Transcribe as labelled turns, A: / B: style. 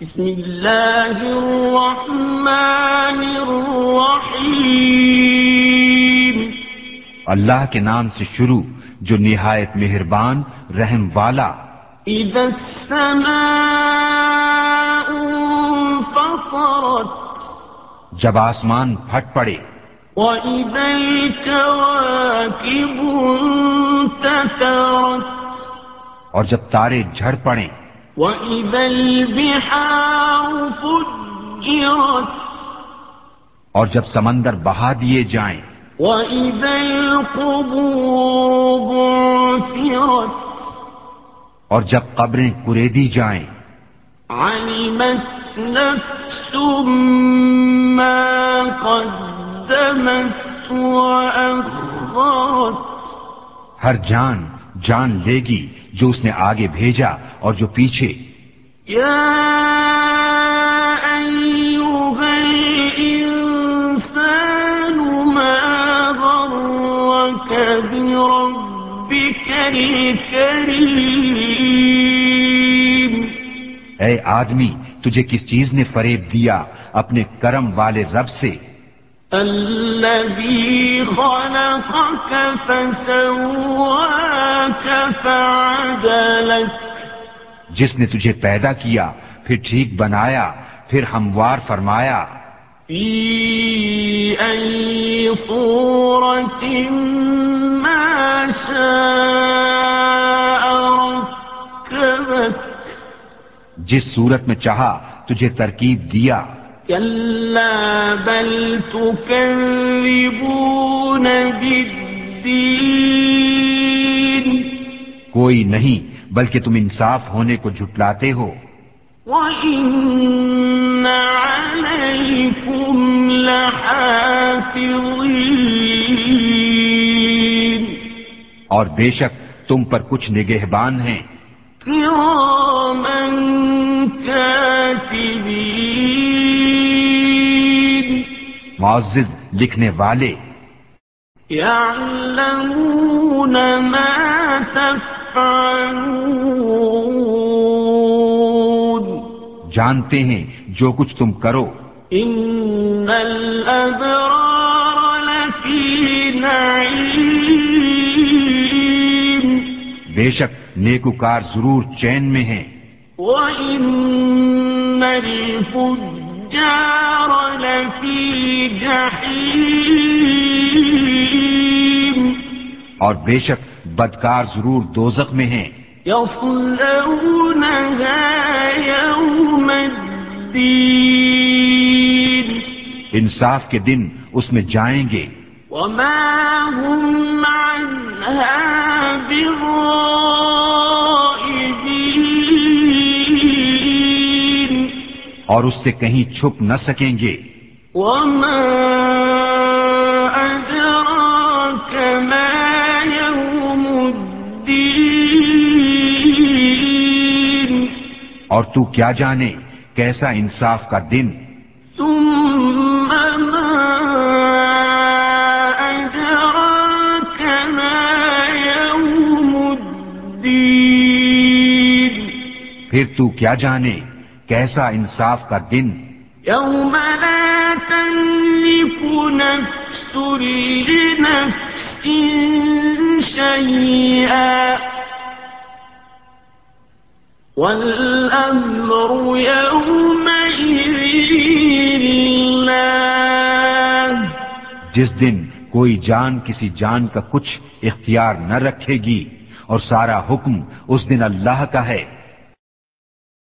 A: بسم اللہ الرحمن الرحیم
B: اللہ کے نام سے شروع جو نہایت مہربان رحم والا۔
A: اذا السماء انفطرت
B: جب آسمان پھٹ پڑے۔
A: وَإِذَا الْكَوَاكِبُ انتثرت
B: اور جب تارے جھڑ پڑیں
A: وَإِذَا الْبِحَارُ فُجِّرَتْ
B: اور جب سمندر بہا دیے جائیں۔
A: وَإِذَا الْقُبُورُ بُعْثِرَتْ
B: اور جب قبریں کریدی جائیں۔
A: عَلِمَتْ نَفْسٌ مَا قَدَّمَتْ وَأَخَّرَتْ
B: ہر جان جان لے گی جو اس نے آگے بھیجا۔ اور جو پیچھے۔
A: يا أيها الإنسان ما غرك بربك الكريم
B: اے آدمی تجھے کس چیز نے فریب دیا اپنے کرم والے رب سے؟
A: الذي خلقك فسواك فعدلك
B: جس نے تجھے پیدا کیا پھر ٹھیک بنایا پھر ہموار فرمایا۔
A: ما شاء
B: جس صورت میں چاہا تجھے ترکیب دیا۔
A: بل تكذبون بالدين
B: کوئی نہیں بلکہ تم انصاف ہونے کو جھٹلاتے ہو۔
A: وَإِنَّ عَلَيْكُمْ لَحَافِظِينَ۔
B: اور بے شک تم پر کچھ نگہبان ہیں۔
A: كِرَامًا كَاتِبِينَ
B: معزز لکھنے والے۔
A: يَعْلَمُونَ مَا تَفْعَلُونَ۔
B: جانتے ہیں جو کچھ تم کرو۔
A: إِنَّ الْأَبْرَارَ لَفِي نَعِيمٍ
B: بے شک نیکوکار ضرور چین میں ہیں۔
A: وَإِنَّ الْفُجَّارَ لَفِي جَحِيمٍ
B: اور بے شک بدکار ضرور دوزخ میں ہیں۔ انصاف کے دن اس میں جائیں گے۔
A: وَمَا هُمْ عَنْهَا بِغَائِبِينَ
B: اور اس سے کہیں چھپ نہ سکیں گے۔
A: وَمَا أَدْرَاكَ مَا
B: اور تو کیا جانے کیسا انصاف کا دن؟
A: ثُمَّ يَوْمُ الدِّينِ.
B: پھر تو کیا جانے کیسا انصاف کا دن؟
A: يوم لا تملك نفس لنفس شيئا. والأمر يومئذ لله.
B: جس دن کوئی جان کسی جان کا کچھ اختیار نہ رکھے گی اور سارا حکم اس دن اللہ کا ہے